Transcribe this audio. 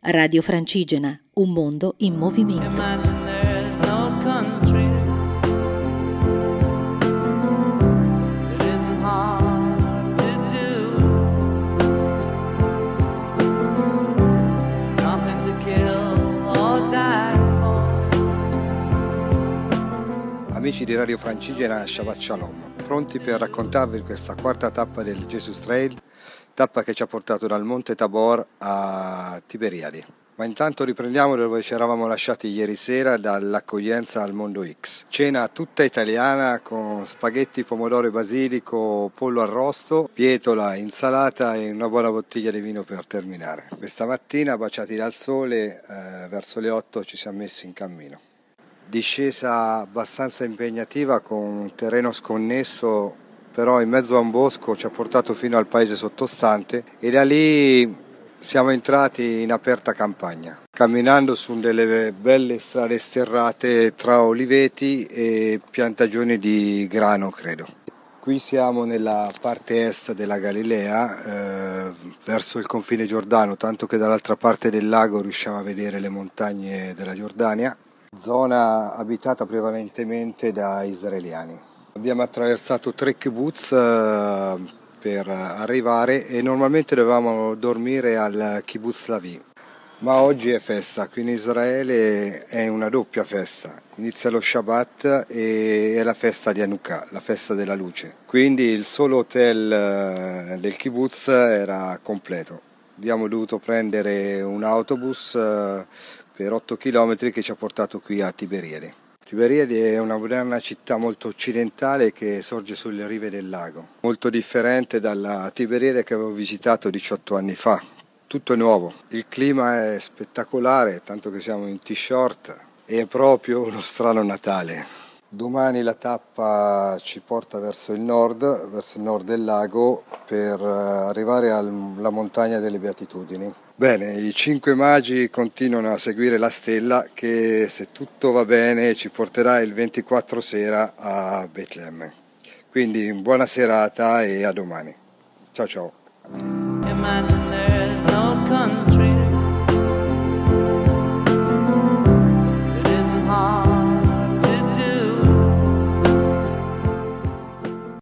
Radio Francigena, un mondo in movimento. Amici di Radio Francigena, Shabbat Shalom, pronti per raccontarvi questa quarta tappa del Jesus Trail tappa che ci ha portato dal Monte Tabor a Tiberiadi. Ma intanto riprendiamo dove ci eravamo lasciati ieri sera dall'accoglienza al Mondo X. Cena tutta italiana con spaghetti, pomodoro e basilico, pollo arrosto, pietola, insalata e una buona bottiglia di vino per terminare. Questa mattina, baciati dal sole, eh, verso le 8 ci siamo messi in cammino. Discesa abbastanza impegnativa con un terreno sconnesso però in mezzo a un bosco ci ha portato fino al paese sottostante e da lì siamo entrati in aperta campagna, camminando su delle belle strade sterrate tra oliveti e piantagioni di grano, credo. Qui siamo nella parte est della Galilea, eh, verso il confine giordano, tanto che dall'altra parte del lago riusciamo a vedere le montagne della Giordania, zona abitata prevalentemente da israeliani. Abbiamo attraversato tre kibbutz eh, per arrivare e normalmente dovevamo dormire al kibbutz Lavi. Ma oggi è festa, qui in Israele è una doppia festa. Inizia lo Shabbat e è la festa di Hanukkah, la festa della luce. Quindi il solo hotel eh, del kibbutz era completo. Abbiamo dovuto prendere un autobus eh, per 8 km che ci ha portato qui a Tiberiade. È una moderna città molto occidentale che sorge sulle rive del lago, molto differente dalla Tiberiade che avevo visitato 18 anni fa. Tutto è nuovo, il clima è spettacolare, tanto che siamo in t-shirt e è proprio uno strano Natale. Domani la tappa ci porta verso il nord, verso il nord del lago, per arrivare alla montagna delle Beatitudini. Bene, i cinque magi continuano a seguire la stella che se tutto va bene ci porterà il 24 sera a Betlemme. Quindi buona serata e a domani. Ciao ciao.